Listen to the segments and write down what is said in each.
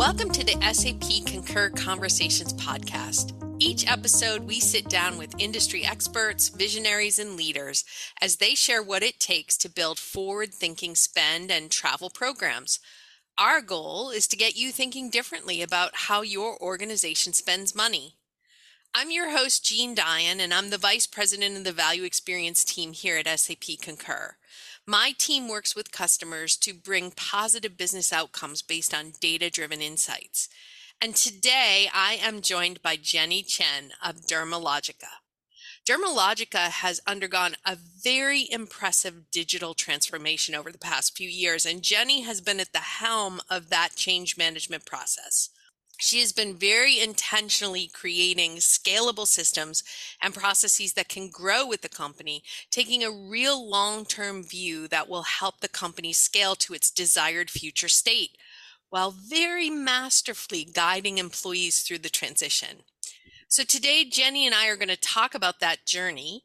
Welcome to the SAP Concur Conversations podcast. Each episode, we sit down with industry experts, visionaries, and leaders as they share what it takes to build forward thinking spend and travel programs. Our goal is to get you thinking differently about how your organization spends money. I'm your host, Jeanne Dion, and I'm the Vice President of the Value Experience team here at SAP Concur. My team works with customers to bring positive business outcomes based on data driven insights. And today I am joined by Jenny Chen of Dermalogica. Dermalogica has undergone a very impressive digital transformation over the past few years, and Jenny has been at the helm of that change management process. She has been very intentionally creating scalable systems and processes that can grow with the company, taking a real long term view that will help the company scale to its desired future state, while very masterfully guiding employees through the transition. So, today, Jenny and I are going to talk about that journey.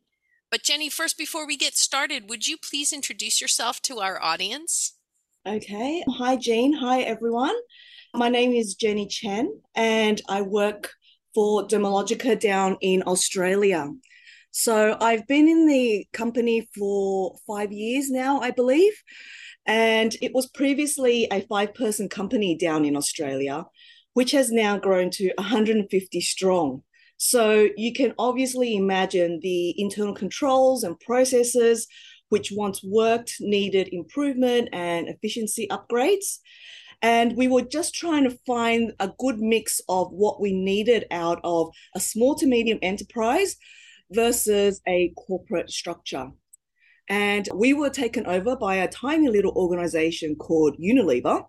But, Jenny, first, before we get started, would you please introduce yourself to our audience? Okay. Hi, Jeanne. Hi, everyone. My name is Jenny Chen, and I work for Dermalogica down in Australia. So I've been in the company for five years now, I believe. And it was previously a five person company down in Australia, which has now grown to 150 strong. So you can obviously imagine the internal controls and processes which once worked needed improvement and efficiency upgrades. And we were just trying to find a good mix of what we needed out of a small to medium enterprise versus a corporate structure. And we were taken over by a tiny little organization called Unilever.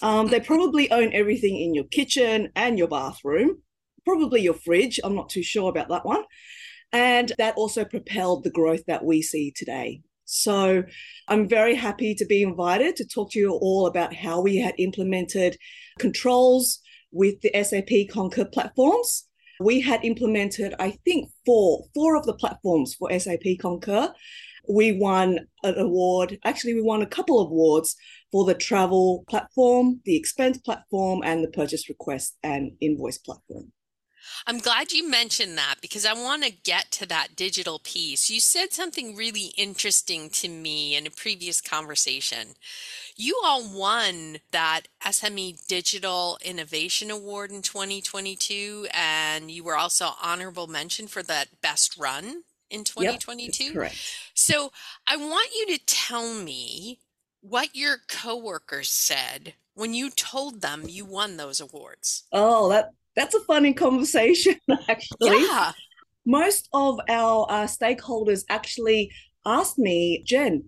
Um, they probably own everything in your kitchen and your bathroom, probably your fridge. I'm not too sure about that one. And that also propelled the growth that we see today. So I'm very happy to be invited to talk to you all about how we had implemented controls with the SAP Concur platforms. We had implemented, I think, four, four of the platforms for SAP Concur. We won an award. Actually, we won a couple of awards for the travel platform, the expense platform, and the purchase request and invoice platform. I'm glad you mentioned that because I want to get to that digital piece. You said something really interesting to me in a previous conversation. You all won that SME Digital Innovation Award in 2022, and you were also honorable mention for that best run in 2022. Yep, correct. So I want you to tell me what your coworkers said when you told them you won those awards. Oh, that that's a funny conversation, actually. Yeah. Most of our uh, stakeholders actually asked me, Jen,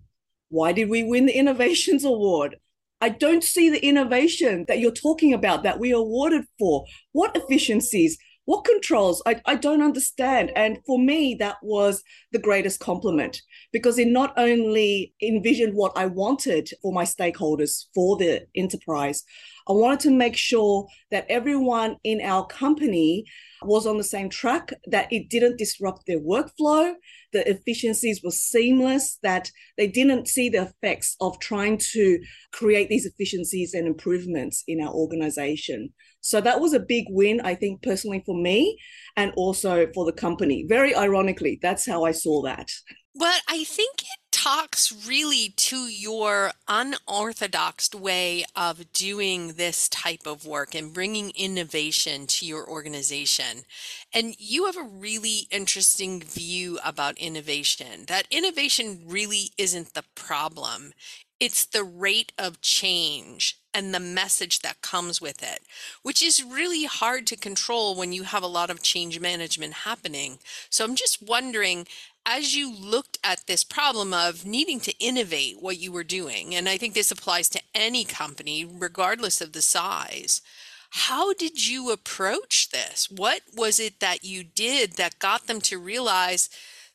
why did we win the Innovations Award? I don't see the innovation that you're talking about that we awarded for. What efficiencies? What controls? I, I don't understand. And for me, that was the greatest compliment because it not only envisioned what I wanted for my stakeholders for the enterprise, I wanted to make sure that everyone in our company was on the same track, that it didn't disrupt their workflow, the efficiencies were seamless, that they didn't see the effects of trying to create these efficiencies and improvements in our organization. So that was a big win, I think, personally for me and also for the company. Very ironically, that's how I saw that. But I think it talks really to your unorthodox way of doing this type of work and bringing innovation to your organization. And you have a really interesting view about innovation that innovation really isn't the problem, it's the rate of change and the message that comes with it, which is really hard to control when you have a lot of change management happening. So I'm just wondering as you looked at this problem of needing to innovate what you were doing, and I think this applies to any company, regardless of the size, how did you approach this? What was it that you did that got them to realize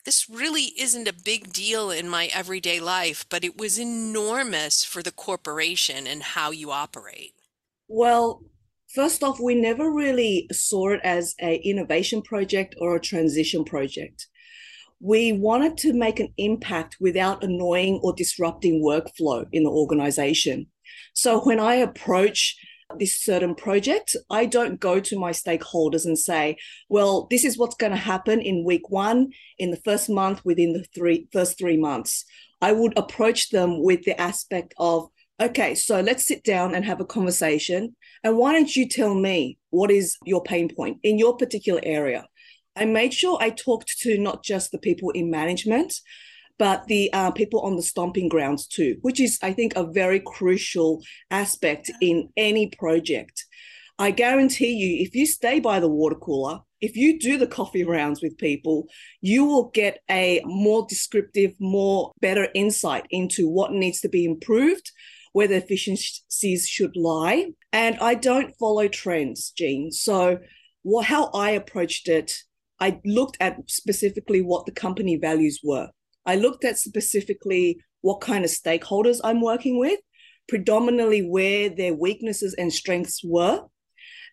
this really isn't a big deal in my everyday life, but it was enormous for the corporation and how you operate? Well, first off, we never really saw it as an innovation project or a transition project we wanted to make an impact without annoying or disrupting workflow in the organization. So when I approach this certain project, I don't go to my stakeholders and say, well, this is what's going to happen in week one, in the first month, within the three first three months. I would approach them with the aspect of, okay, so let's sit down and have a conversation. And why don't you tell me what is your pain point in your particular area? I made sure I talked to not just the people in management, but the uh, people on the stomping grounds too, which is, I think, a very crucial aspect in any project. I guarantee you, if you stay by the water cooler, if you do the coffee rounds with people, you will get a more descriptive, more better insight into what needs to be improved, where the efficiencies should lie. And I don't follow trends, Jeanne. So, what, how I approached it, I looked at specifically what the company values were. I looked at specifically what kind of stakeholders I'm working with, predominantly where their weaknesses and strengths were.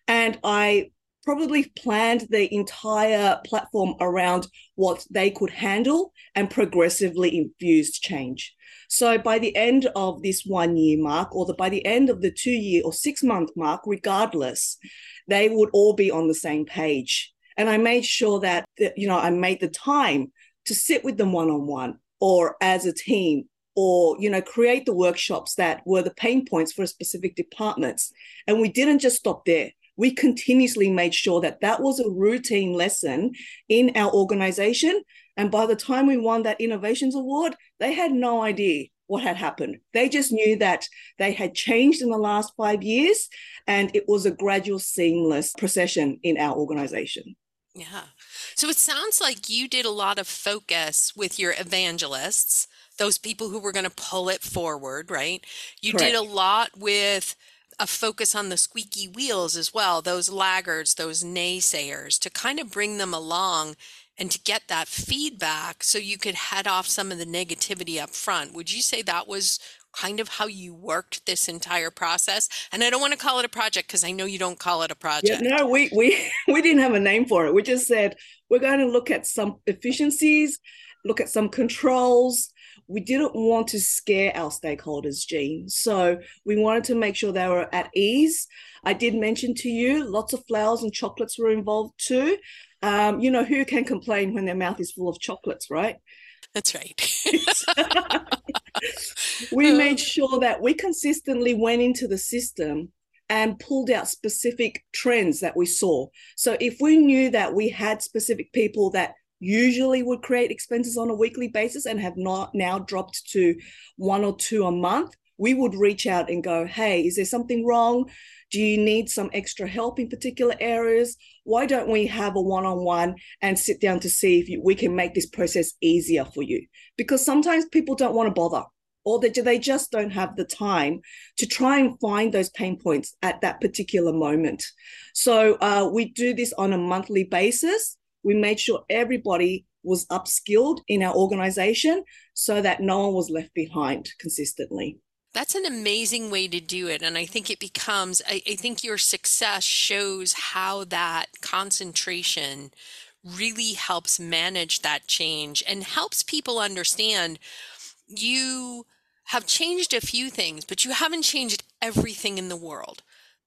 And I probably planned the entire platform around what they could handle and progressively infused change. So by the end of this one year mark, or the, by the end of the two year or six month mark, regardless, they would all be on the same page. And I made sure that, you know I made the time to sit with them one on one or as a team or you know create the workshops that were the pain points for specific departments. And we didn't just stop there. We continuously made sure that that was a routine lesson in our organization. And by the time we won that innovations award they had no idea what had happened. They just knew that they had changed in the last 5 years and it was a gradual seamless procession in our organization yeah so it sounds like you did a lot of focus with your evangelists, those people who were going to pull it forward, right? You Correct. did a lot with a focus on the squeaky wheels as well, those laggards, those naysayers, to kind of bring them along and to get that feedback so you could head off some of the negativity up front. Would you say that was kind of how you worked this entire process? And I don't want to call it a project because I know you don't call it a project. Yeah, no, we we we didn't have a name for it. We just said we're going to look at some efficiencies, look at some controls. We didn't want to scare our stakeholders, Jeanne. So we wanted to make sure they were at ease. I did mention to you lots of flowers and chocolates were involved too. Um, you know, who can complain when their mouth is full of chocolates, right? That's right. we made um, sure that we consistently went into the system and pulled out specific trends that we saw. So if we knew that we had specific people that usually would create expenses on a weekly basis and have not now dropped to one or two a month, we would reach out and go, hey, is there something wrong? Do you need some extra help in particular areas? Why don't we have a one on one and sit down to see if you, we can make this process easier for you? Because sometimes people don't want to bother or they, they just don't have the time to try and find those pain points at that particular moment. So uh, we do this on a monthly basis. We made sure everybody was upskilled in our organization so that no one was left behind consistently. That's an amazing way to do it. And I think it becomes, I, I, think your success shows how that concentration really helps manage that change and helps people understand you have changed a few things, but you haven't changed everything in the world.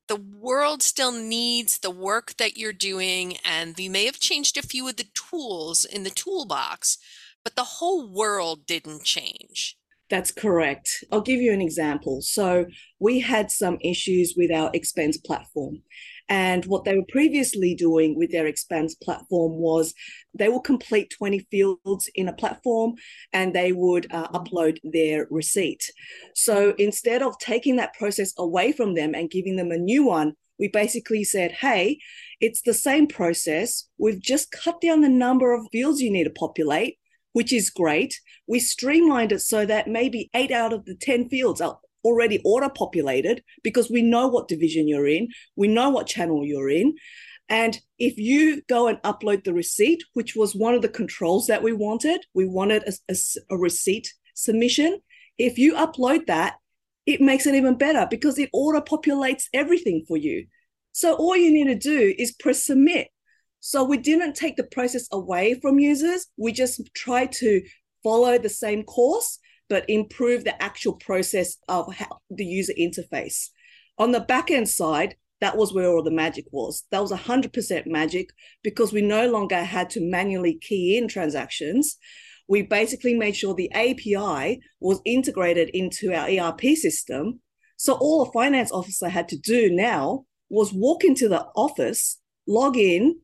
The world still needs the work that you're doing, and you may have changed a few of the tools in the toolbox, but the whole world didn't change. That's correct. I'll give you an example. So, we had some issues with our expense platform. And what they were previously doing with their expense platform was they will complete 20 fields in a platform and they would uh, upload their receipt. So instead of taking that process away from them and giving them a new one, we basically said, hey, it's the same process. We've just cut down the number of fields you need to populate which is great. We streamlined it so that maybe eight out of the 10 fields are already auto populated because we know what division you're in, we know what channel you're in. And if you go and upload the receipt, which was one of the controls that we wanted, we wanted a, a, a receipt submission. If you upload that, it makes it even better because it auto populates everything for you. So all you need to do is press submit so we didn't take the process away from users. We just tried to follow the same course, but improve the actual process of how the user interface. On the back end side, that was where all the magic was. That was 100% magic because we no longer had to manually key in transactions. We basically made sure the API was integrated into our ERP system. So all a finance officer had to do now was walk into the office, log in,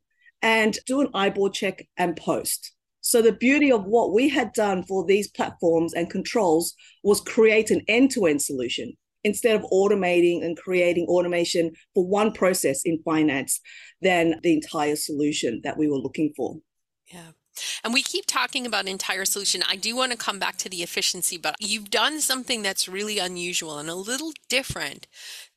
and do an eyeball check and post. So the beauty of what we had done for these platforms and controls was create an end-to-end solution instead of automating and creating automation for one process in finance than the entire solution that we were looking for. Yeah. And we keep talking about entire solution. I do want to come back to the efficiency, but you've done something that's really unusual and a little different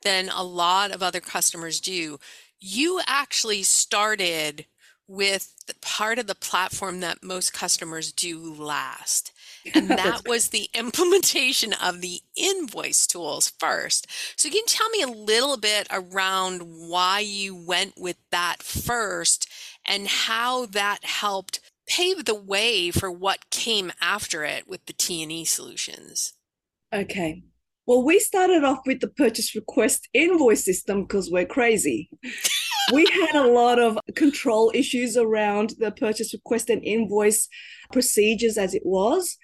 than a lot of other customers do. You actually started with part of the platform that most customers do last. And that was the implementation of the invoice tools first. So, can you tell me a little bit around why you went with that first and how that helped pave the way for what came after it with the T&E solutions? Okay. Well, we started off with the purchase request invoice system because we're crazy. we had a lot of control issues around the purchase request and invoice procedures as it was.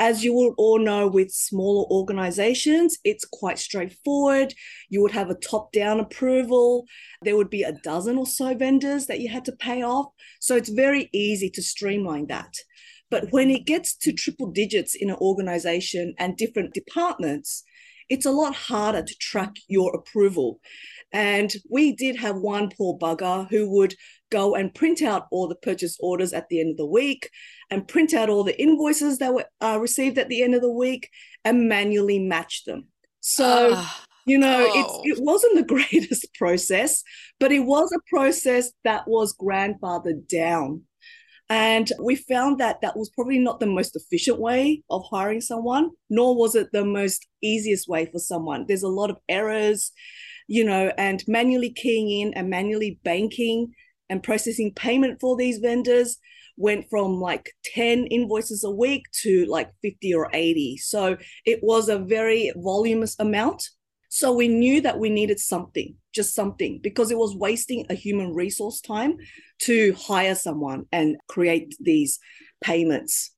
As you will all know, with smaller organizations, it's quite straightforward. You would have a top down approval. There would be a dozen or so vendors that you had to pay off. So it's very easy to streamline that. But when it gets to triple digits in an organization and different departments, it's a lot harder to track your approval. And we did have one poor bugger who would go and print out all the purchase orders at the end of the week and print out all the invoices that were uh, received at the end of the week and manually match them. So, uh, you know, oh. it wasn't the greatest process, but it was a process that was grandfathered down. And we found that that was probably not the most efficient way of hiring someone, nor was it the most easiest way for someone. There's a lot of errors, you know, and manually keying in and manually banking and processing payment for these vendors went from like 10 invoices a week to like 50 or 80. So it was a very voluminous amount. So we knew that we needed something, just something, because it was wasting a human resource time to hire someone and create these payments.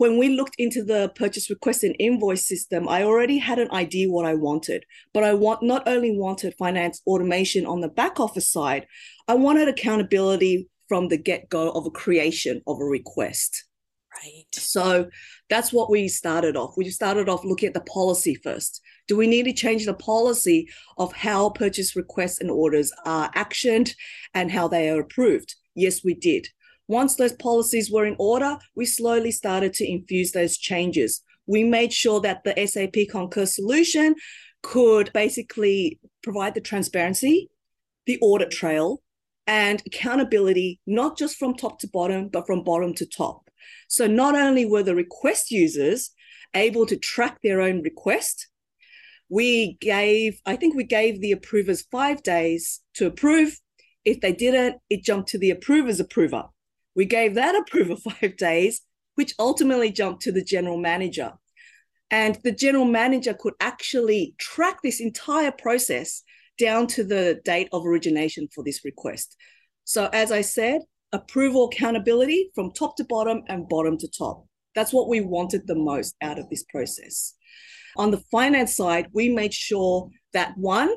When we looked into the purchase request and invoice system, I already had an idea what I wanted, but I want not only wanted finance automation on the back office side, I wanted accountability from the get-go of a creation of a request. Right. So that's what we started off. We started off looking at the policy first. Do we need to change the policy of how purchase requests and orders are actioned and how they are approved? Yes, we did. Once those policies were in order, we slowly started to infuse those changes. We made sure that the SAP Concur solution could basically provide the transparency, the audit trail, and accountability, not just from top to bottom, but from bottom to top. So not only were the request users able to track their own request, we gave, I think we gave the approvers five days to approve. If they didn't, it jumped to the approver's approver. We gave that approval five days, which ultimately jumped to the general manager. And the general manager could actually track this entire process down to the date of origination for this request. So, as I said, approval accountability from top to bottom and bottom to top. That's what we wanted the most out of this process. On the finance side, we made sure that one,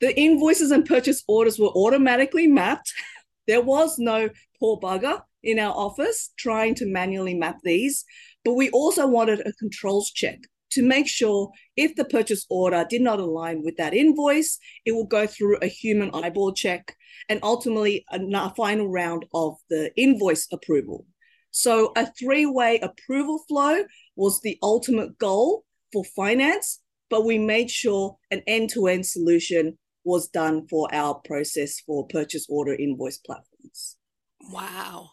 the invoices and purchase orders were automatically mapped. There was no poor bugger in our office trying to manually map these, but we also wanted a controls check to make sure if the purchase order did not align with that invoice, it will go through a human eyeball check and ultimately a final round of the invoice approval. So, a three way approval flow was the ultimate goal for finance, but we made sure an end to end solution was done for our process for purchase order invoice platforms. Wow.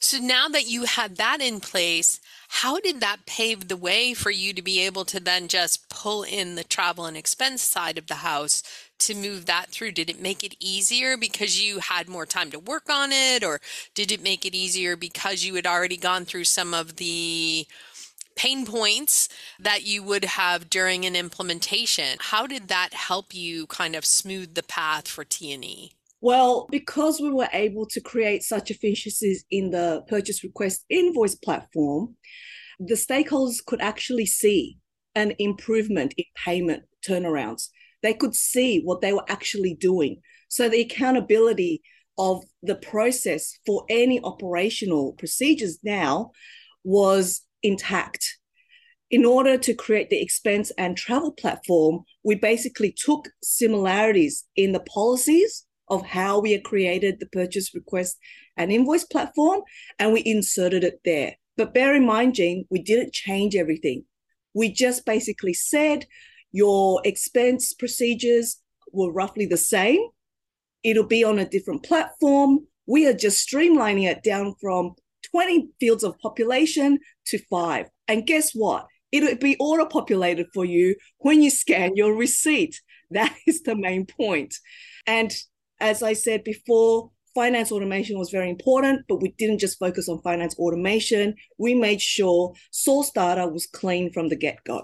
So now that you had that in place, how did that pave the way for you to be able to then just pull in the travel and expense side of the house to move that through? Did it make it easier because you had more time to work on it, or did it make it easier because you had already gone through some of the pain points that you would have during an implementation. How did that help you kind of smooth the path for T&E? Well, because we were able to create such efficiencies in the purchase request invoice platform, the stakeholders could actually see an improvement in payment turnarounds. They could see what they were actually doing. So the accountability of the process for any operational procedures now was intact. In order to create the expense and travel platform, we basically took similarities in the policies of how we created the purchase request and invoice platform and we inserted it there. But bear in mind, Jane, we didn't change everything. We just basically said your expense procedures were roughly the same. It'll be on a different platform. We are just streamlining it down from 20 fields of population to five. And guess what? It'll be auto populated for you when you scan your receipt. That is the main point. And as I said before, finance automation was very important, but we didn't just focus on finance automation. We made sure source data was clean from the get go.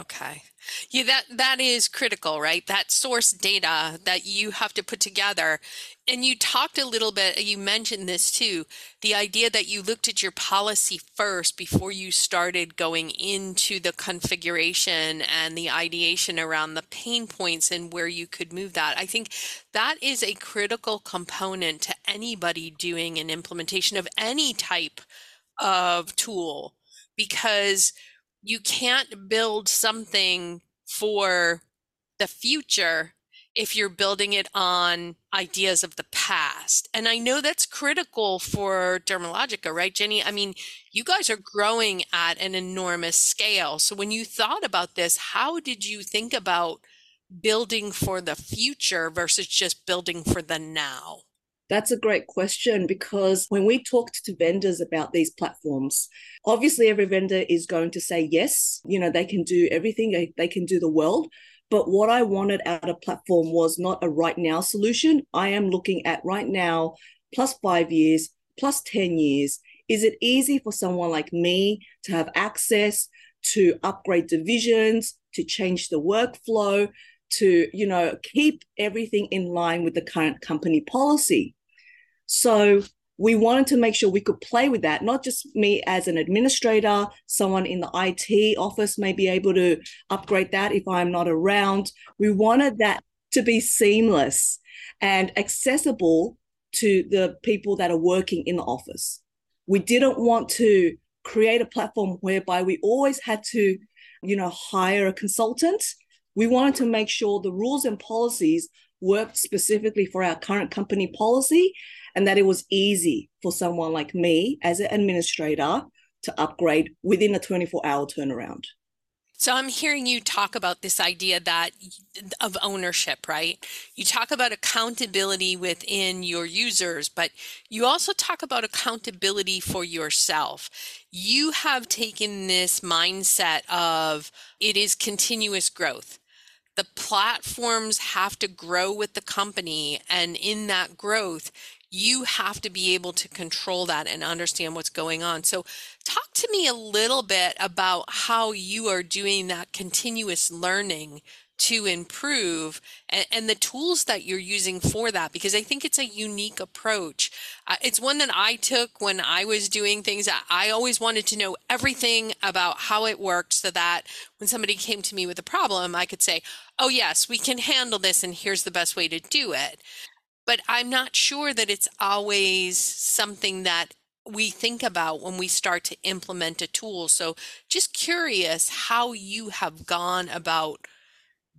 Okay. Yeah, that that is critical, right? That source data that you have to put together. And you talked a little bit, you mentioned this too, the idea that you looked at your policy first before you started going into the configuration and the ideation around the pain points and where you could move that. I think that is a critical component to anybody doing an implementation of any type of tool because you can't build something for the future if you're building it on ideas of the past. And I know that's critical for Dermalogica, right, Jenny? I mean, you guys are growing at an enormous scale. So when you thought about this, how did you think about building for the future versus just building for the now? That's a great question because when we talked to vendors about these platforms, obviously every vendor is going to say yes, you know, they can do everything, they, can do the world. But what I wanted out of platform was not a right now solution. I am looking at right now plus five years, plus 10 years. Is it easy for someone like me to have access to upgrade divisions, to change the workflow, to you know keep everything in line with the current company policy. So we wanted to make sure we could play with that not just me as an administrator someone in the IT office may be able to upgrade that if I'm not around. We wanted that to be seamless and accessible to the people that are working in the office. We didn't want to create a platform whereby we always had to you know hire a consultant we wanted to make sure the rules and policies worked specifically for our current company policy and that it was easy for someone like me as an administrator to upgrade within a 24 hour turnaround. So I'm hearing you talk about this idea that of ownership, right? You talk about accountability within your users, but you also talk about accountability for yourself. You have taken this mindset of it is continuous growth the platforms have to grow with the company and in that growth you have to be able to control that and understand what's going on. So talk to me a little bit about how you are doing that continuous learning to improve and, and, the tools that you're using for that because i think it's a unique approach. Uh, it's one that i took when i was doing things. I always wanted to know everything about how it worked so that when somebody came to me with a problem i could say oh yes we can handle this and here's the best way to do it but i'm not sure that it's always something that we think about when we start to implement a tool so just curious how you have gone about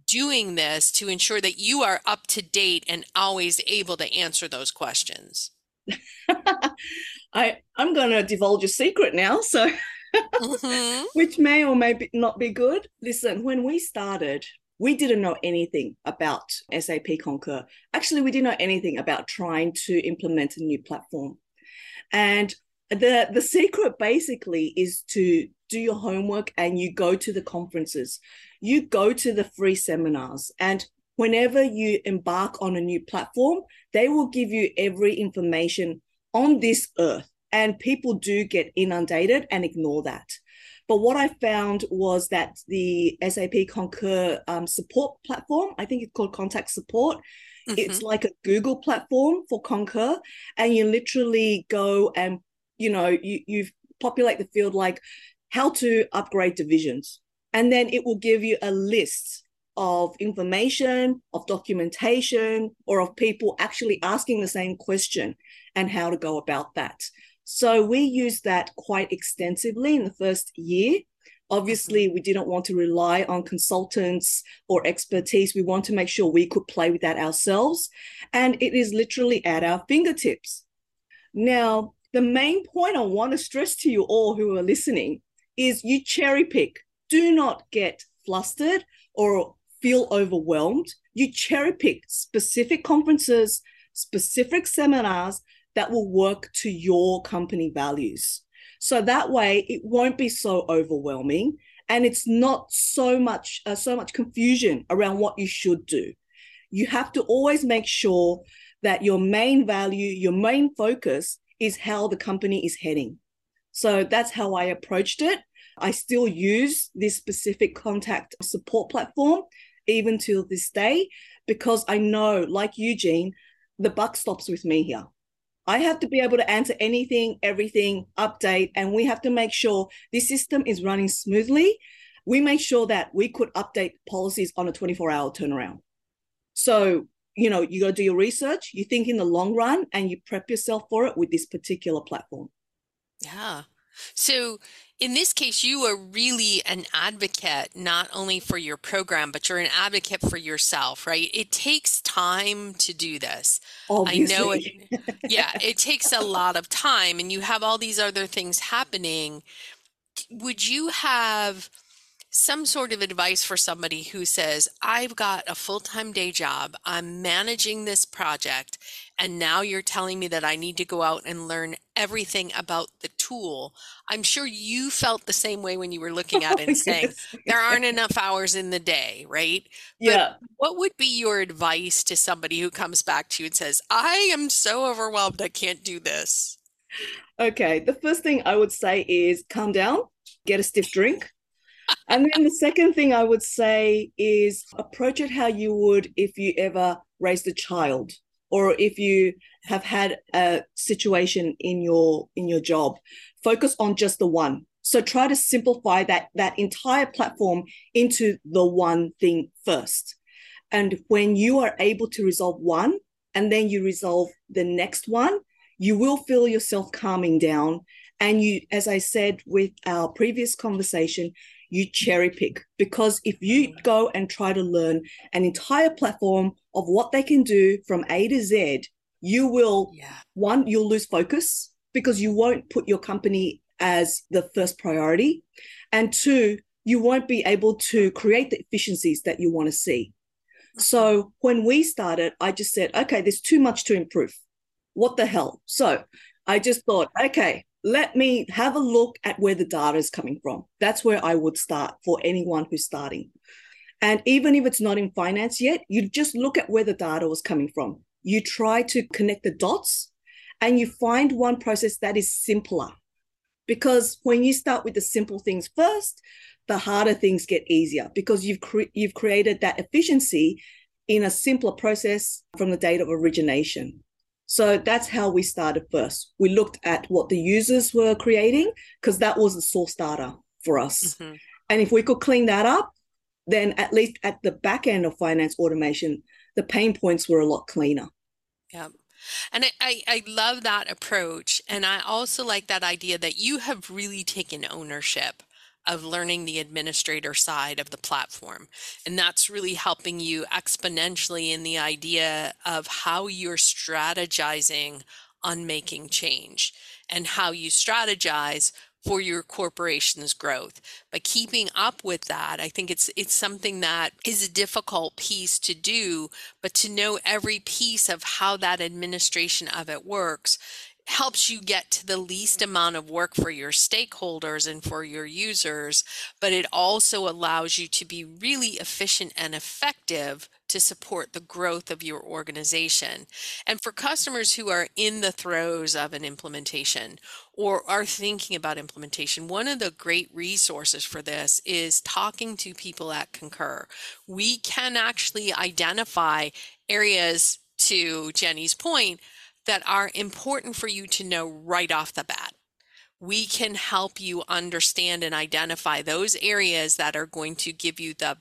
doing this to ensure that you are up to date and always able to answer those questions? I I'm going to divulge a secret now, so mm-hmm. which may or may be not be good. Listen, when we started, we didn't know anything about SAP Concur. Actually, we didn't know anything about trying to implement a new platform. And the the secret basically is to do your homework and you go to the conferences you go to the free seminars and whenever you embark on a new platform they will give you every information on this earth and people do get inundated and ignore that But what I found was that the SAP Concur um, support platform, I think it's called Contact Support, mm-hmm. it's like a Google platform for Concur, and you literally go and you know you you populate the field like how to upgrade divisions, and then it will give you a list of information, of documentation, or of people actually asking the same question and how to go about that. So we used that quite extensively in the first year. Obviously, we didn't want to rely on consultants or expertise. We want to make sure we could play with that ourselves. And it is literally at our fingertips. Now, the main point I want to stress to you all who are listening is you cherry pick. Do not get flustered or feel overwhelmed. You cherry pick specific conferences, specific seminars that will work to your company values. So that way it won't be so overwhelming and it's not so much uh, so much confusion around what you should do. You have to always make sure that your main value, your main focus is how the company is heading. So that's how I approached it. I still use this specific contact support platform even till this day because I know, like Eugene, the buck stops with me here. I have to be able to answer anything, everything, update, and we have to make sure this system is running smoothly. We make sure that we could update policies on a 24 hour turnaround. So, you know, you got to do your research, you think in the long run, and you prep yourself for it with this particular platform. Yeah. So, in this case, you are really an advocate not only for your program, but you're an advocate for yourself, right? It takes time to do this. Obviously. I know it. Yeah, it takes a lot of time, and you have all these other things happening. Would you have some sort of advice for somebody who says, I've got a full time day job, I'm managing this project, and now you're telling me that I need to go out and learn everything about the tool? I'm sure you felt the same way when you were looking at it and saying, there aren't enough hours in the day, right? Yeah. But what would be your advice to somebody who comes back to you and says, I am so overwhelmed, I can't do this? Okay. The first thing I would say is calm down, get a stiff drink and then the second thing I would say is approach it how you would if you ever raised a child or if you have had a situation in your in your job focus on just the one. So try to simplify that that entire platform into the one thing first. And when you are able to resolve one and then you resolve the next one you will feel yourself calming down. And you as i said with our previous conversation you cherry pick because if you go and try to learn an entire platform of what they can do from A to Z, you will yeah. one you'll lose focus because you won't put your company as the first priority and two you won't be able to create the efficiencies that you want to see. So mm-hmm. when we started, I just said, okay, there's too much to improve. What the hell? So I just thought, okay, let me have a look at where the data is coming from. That's where I would start for anyone who's starting. And even if it's not in finance yet, you just look at where the data was coming from. You try to connect the dots and you find one process that is simpler. Because when you start with the simple things first, the harder things get easier because you've cre- you've created that efficiency in a simpler process from the date of origination. So that's how we started first. We looked at what the users were creating because that was the source data for us. Mm-hmm. And if we could clean that up, then at least at the back end of finance automation, the pain points were a lot cleaner. Yeah. And I, I, I love that approach. And I also like that idea that you have really taken ownership of learning the administrator side of the platform. And that's really helping you exponentially in the idea of how you're strategizing on making change and how you strategize for your corporation's growth. By keeping up with that, I think it's it's something that is a difficult piece to do, but to know every piece of how that administration of it works helps you get to the least mm. amount of work for your stakeholders and for your users, but it also allows you to be really efficient and effective to support the growth of your organization. And for customers who are in the throes of an implementation or are thinking about implementation, one of the great resources for this is talking to people at Concur. We can actually identify areas, to Jenny's point, that are important for you to know right off the bat. We can help you understand and identify those areas that are going to give you the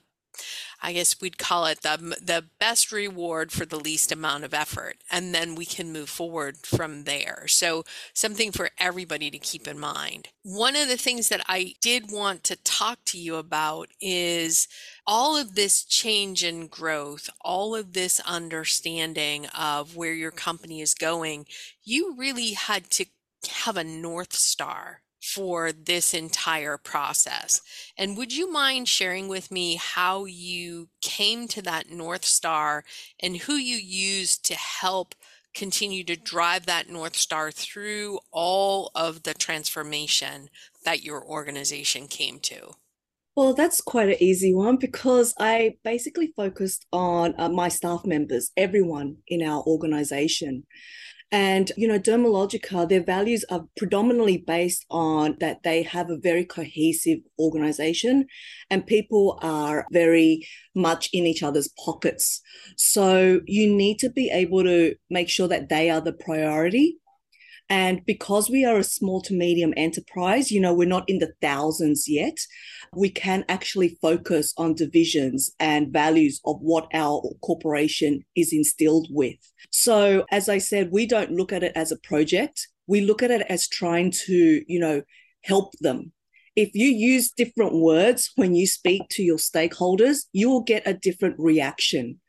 I guess we'd call it the the best reward for the least amount of effort and then we can move forward from there. So something for everybody to keep in mind. One of the things that I did want to talk to you about is all of this change and growth, all of this understanding of where your company is going. You really had to have a North Star for this entire process. And would you mind sharing with me how you came to that North Star and who you used to help continue to drive that North Star through all of the transformation that your organization came to? Well, that's quite an easy one because I basically focused on uh, my staff members, everyone in our organization. And, you know, Dermalogica, their values are predominantly based on that they have a very cohesive organization and people are very much in each other's pockets. So you need to be able to make sure that they are the priority and because we are a small to medium enterprise, you know, we're not in the thousands yet, we can actually focus on divisions and values of what our corporation is instilled with. So, as I said, we don't look at it as a project. We look at it as trying to, you know, help them. If you use different words when you speak to your stakeholders, you will get a different reaction.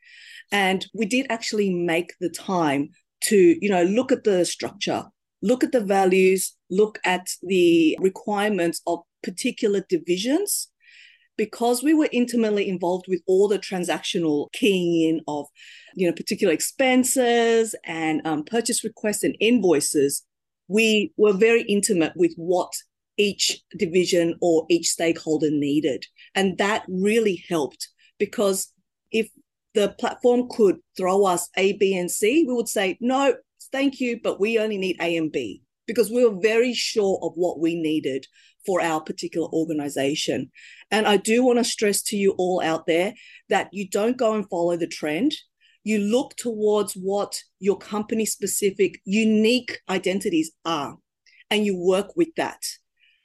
And we did actually make the time to, you know, look at the structure, look at the values, look at the requirements of particular divisions. Because we were intimately involved with all the transactional keying in of, you know, particular expenses and um, purchase requests and invoices, we were very intimate with what each division or each stakeholder needed. And that really helped because if the platform could throw us A, B, and C, we would say, no, thank you, but we only need A and B because we were very sure of what we needed for our particular organization. And I do want to stress to you all out there that you don't go and follow the trend. You look towards what your company specific unique identities are and you work with that.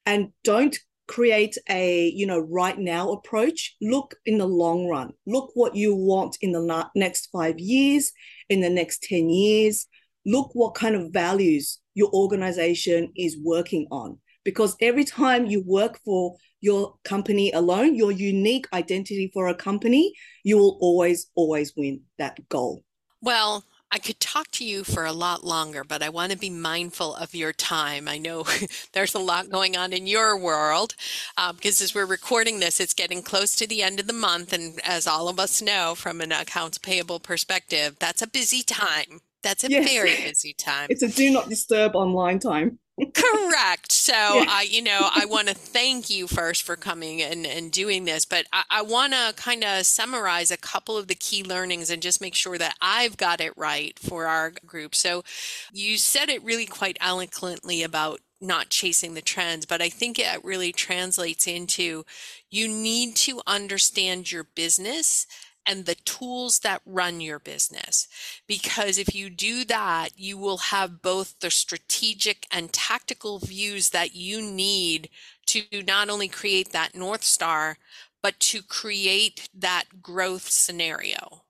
And don't create a you know right now approach look in the long run look what you want in the next 5 years in the next 10 years look what kind of values your organization is working on. Because every time you work for your company alone, your unique identity for a company, you will always, always win that goal. Well, I could talk to you for a lot longer, but I want to be mindful of your time. I know there's a lot going on in your world uh, because as we're recording this, it's getting close to the end of the month. And as all of us know from an accounts payable perspective, that's a busy time. That's a yes. very busy time. It's a do not disturb online time. Correct. So. I, you know, I want to thank you first for coming and, and doing this, but I, I want to kind of summarize a couple of the key learnings and just make sure that I've got it right for our group. So, you said it really quite eloquently about not chasing the trends, but I think it really translates into you need to understand your business and the tools that run your business. Because if you do that, you will have both the strategic and tactical views that you need to not only create that North Star, but to create that growth scenario.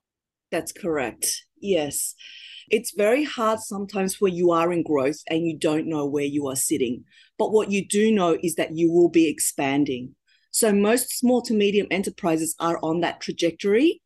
That's correct. Yes. It's very hard sometimes where you are in growth and you don't know where you are sitting. But what you do know is that you will be expanding. So most small to medium enterprises are on that trajectory.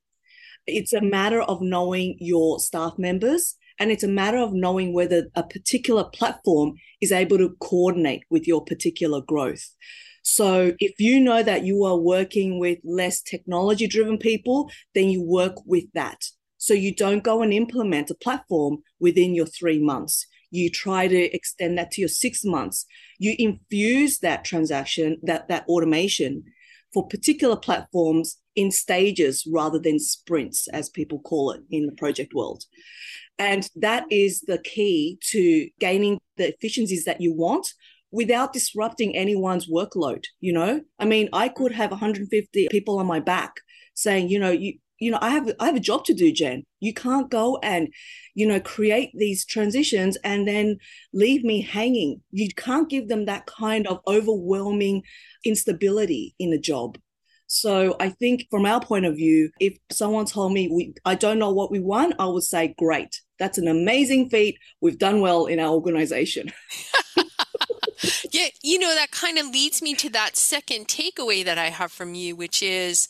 It's a matter of knowing your staff members and it's a matter of knowing whether a particular platform is able to coordinate with your particular growth. So if you know that you are working with less technology driven people, then you work with that. So you don't go and implement a platform within your three months. You try to extend that to your six months. You infuse that transaction, that, that automation for particular platforms in stages rather than sprints, as people call it in the project world. And that is the key to gaining the efficiencies that you want without disrupting anyone's workload. You know, I mean, I could have 150 people on my back saying, you know, you, you know, I have I have a job to do, Jen. You can't go and, you know, create these transitions and then leave me hanging. You can't give them that kind of overwhelming instability in a job. So I think from our point of view, if someone told me we I don't know what we want, I would say, great. That's an amazing feat. We've done well in our organization. yeah, you know, that kind of leads me to that second takeaway that I have from you, which is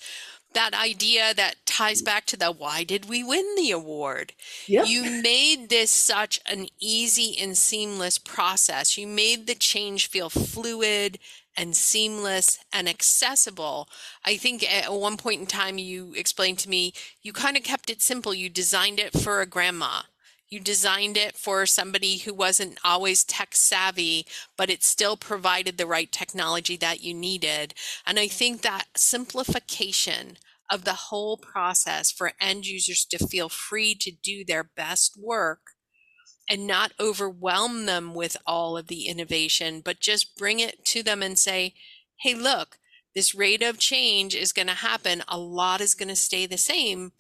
that idea that ties back to the why did we win the award? Yep. You made this such an easy and seamless process. You made the change feel fluid and seamless and accessible. I think at one point in time you explained to me you kind of kept it simple. You designed it for a grandma. You designed it for somebody who wasn't always tech savvy, but it still provided the right technology that you needed. And I think that simplification of the whole process for end users to feel free to do their best work and not overwhelm them with all of the innovation, but just bring it to them and say, hey, look, this rate of change is going to happen. A lot is going to stay the same,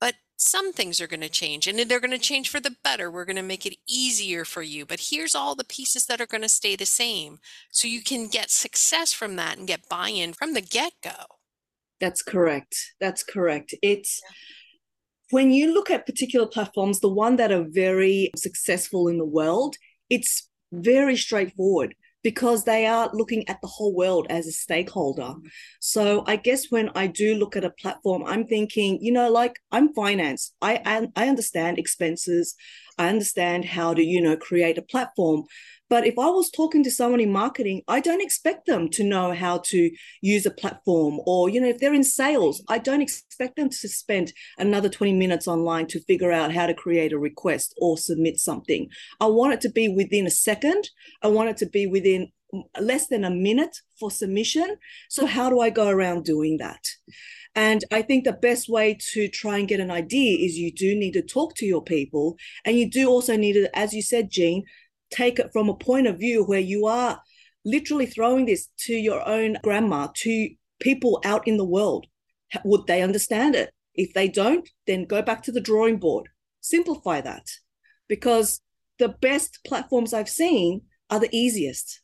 but some things are going to change and they're going to change for the better. We're going to make it easier for you. But here's all the pieces that are going to stay the same. So you can get success from that and get buy in from the get go. That's correct. That's correct. It's when you look at particular platforms, the one that are very successful in the world, it's very straightforward because they are looking at the whole world as a stakeholder. So I guess when I do look at a platform, I'm thinking, you know, like I'm finance. I I understand expenses. I understand how to, you know, create a platform. But if I was talking to someone in marketing, I don't expect them to know how to use a platform. Or, you know, if they're in sales, I don't expect them to spend another 20 minutes online to figure out how to create a request or submit something. I want it to be within a second. I want it to be within less than a minute for submission. So, how do I go around doing that? And I think the best way to try and get an idea is you do need to talk to your people. And you do also need to, as you said, Jeanne, take it from a point of view where you are literally throwing this to your own grandma, to people out in the world. Would they understand it? If they don't, then go back to the drawing board. Simplify that because the best platforms I've seen are the easiest.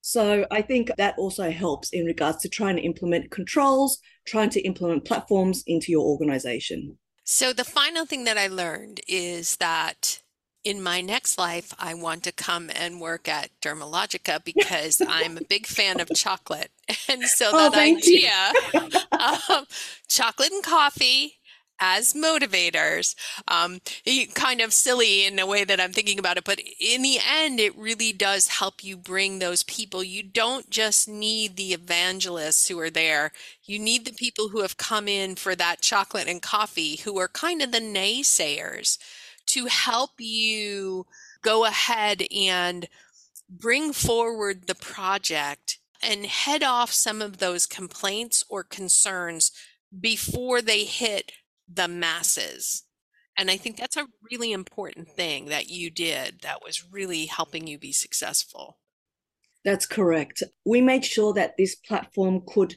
So I think that also helps in regards to trying to implement controls, trying to implement platforms into your organization. So the final thing that I learned is that in my next life, I want to come and work at Dermalogica because I'm a big fan of chocolate. And so oh, that idea of chocolate and coffee as motivators, um, kind of silly in a way that I'm thinking about it, but in the end, it really does help you bring those people. You don't just need the evangelists who are there. You need the people who have come in for that chocolate and coffee, who are kind of the naysayers to help you go ahead and bring forward the project and head off some of those complaints or concerns before they hit the masses. And I think that's a really important thing that you did that was really helping you be successful. That's correct. We made sure that this platform could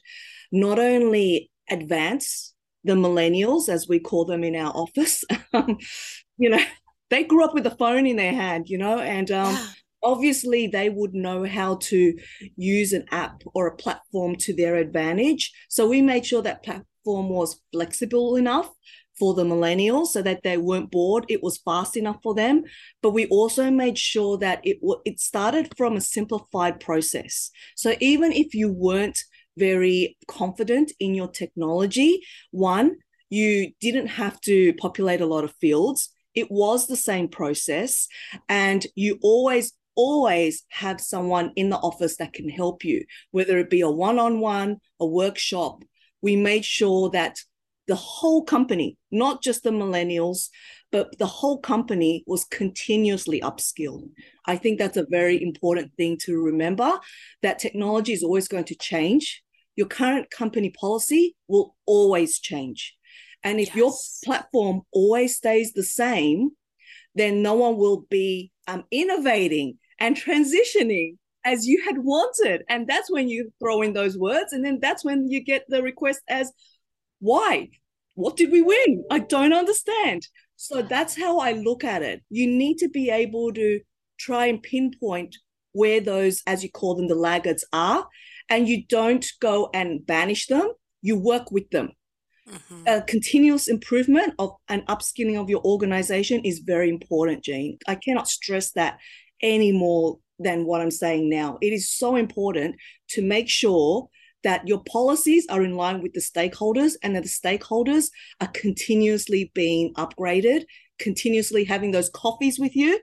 not only advance the millennials, as we call them in our office, um, you know, they grew up with a phone in their hand, you know, and um, obviously they would know how to use an app or a platform to their advantage. So we made sure that platform was flexible enough for the millennials so that they weren't bored. It was fast enough for them. But we also made sure that it it started from a simplified process. So even if you weren't very confident in your technology one you didn't have to populate a lot of fields it was the same process. And you always, always have someone in the office that can help you, whether it be a one on one, a workshop. We made sure that the whole company, not just the millennials, but the whole company was continuously upskilled. I think that's a very important thing to remember that technology is always going to change your current company policy will always change. And if yes. your platform always stays the same, then no one will be um, innovating and transitioning as you had wanted. And that's when you throw in those words. And then that's when you get the request as, why? What did we win? I don't understand. So that's how I look at it. You need to be able to try and pinpoint where those, as you call them, the laggards are. And you don't go and banish them, you work with them. Mm-hmm. A continuous improvement of an upskilling of your organization is very important, Jeanne. I cannot stress that any more than what I'm saying now. It is so important to make sure that your policies are in line with the stakeholders and that the stakeholders are continuously being upgraded, continuously having those coffees with you,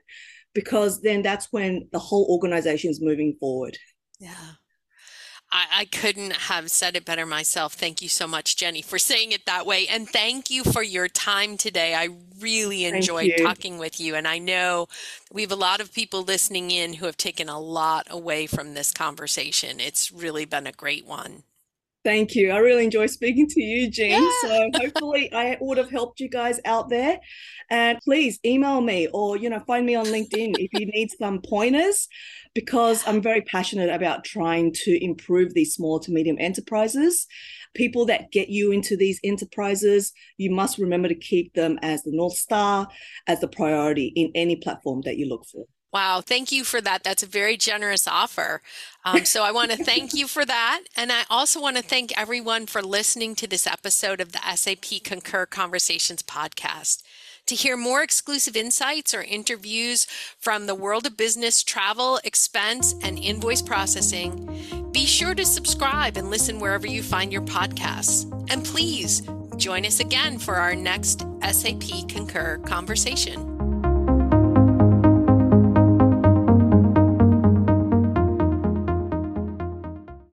because then that's when the whole organization is moving forward. Yeah. I, I, couldn't have said it better myself. Thank you so much, Jenny, for saying it that way. And thank you for your time today. I really enjoyed talking with you. And I know we have a lot of people listening in who have taken a lot away from this conversation. It's really been a great one. Thank you. I really enjoy speaking to you, Jeanne. Yeah. So hopefully I would have helped you guys out there. And please email me or, you know, find me on LinkedIn if you need some pointers because I'm very passionate about trying to improve these small to medium enterprises. People that get you into these enterprises, you must remember to keep them as the North Star, as the priority in any platform that you look for. Wow, thank you for that. That's a very generous offer. Um, so I want to thank you for that. And I also want to thank everyone for listening to this episode of the SAP Concur Conversations podcast. To hear more exclusive insights or interviews from the world of business, travel, expense, and invoice processing, be sure to subscribe and listen wherever you find your podcasts. And please join us again for our next SAP Concur conversation.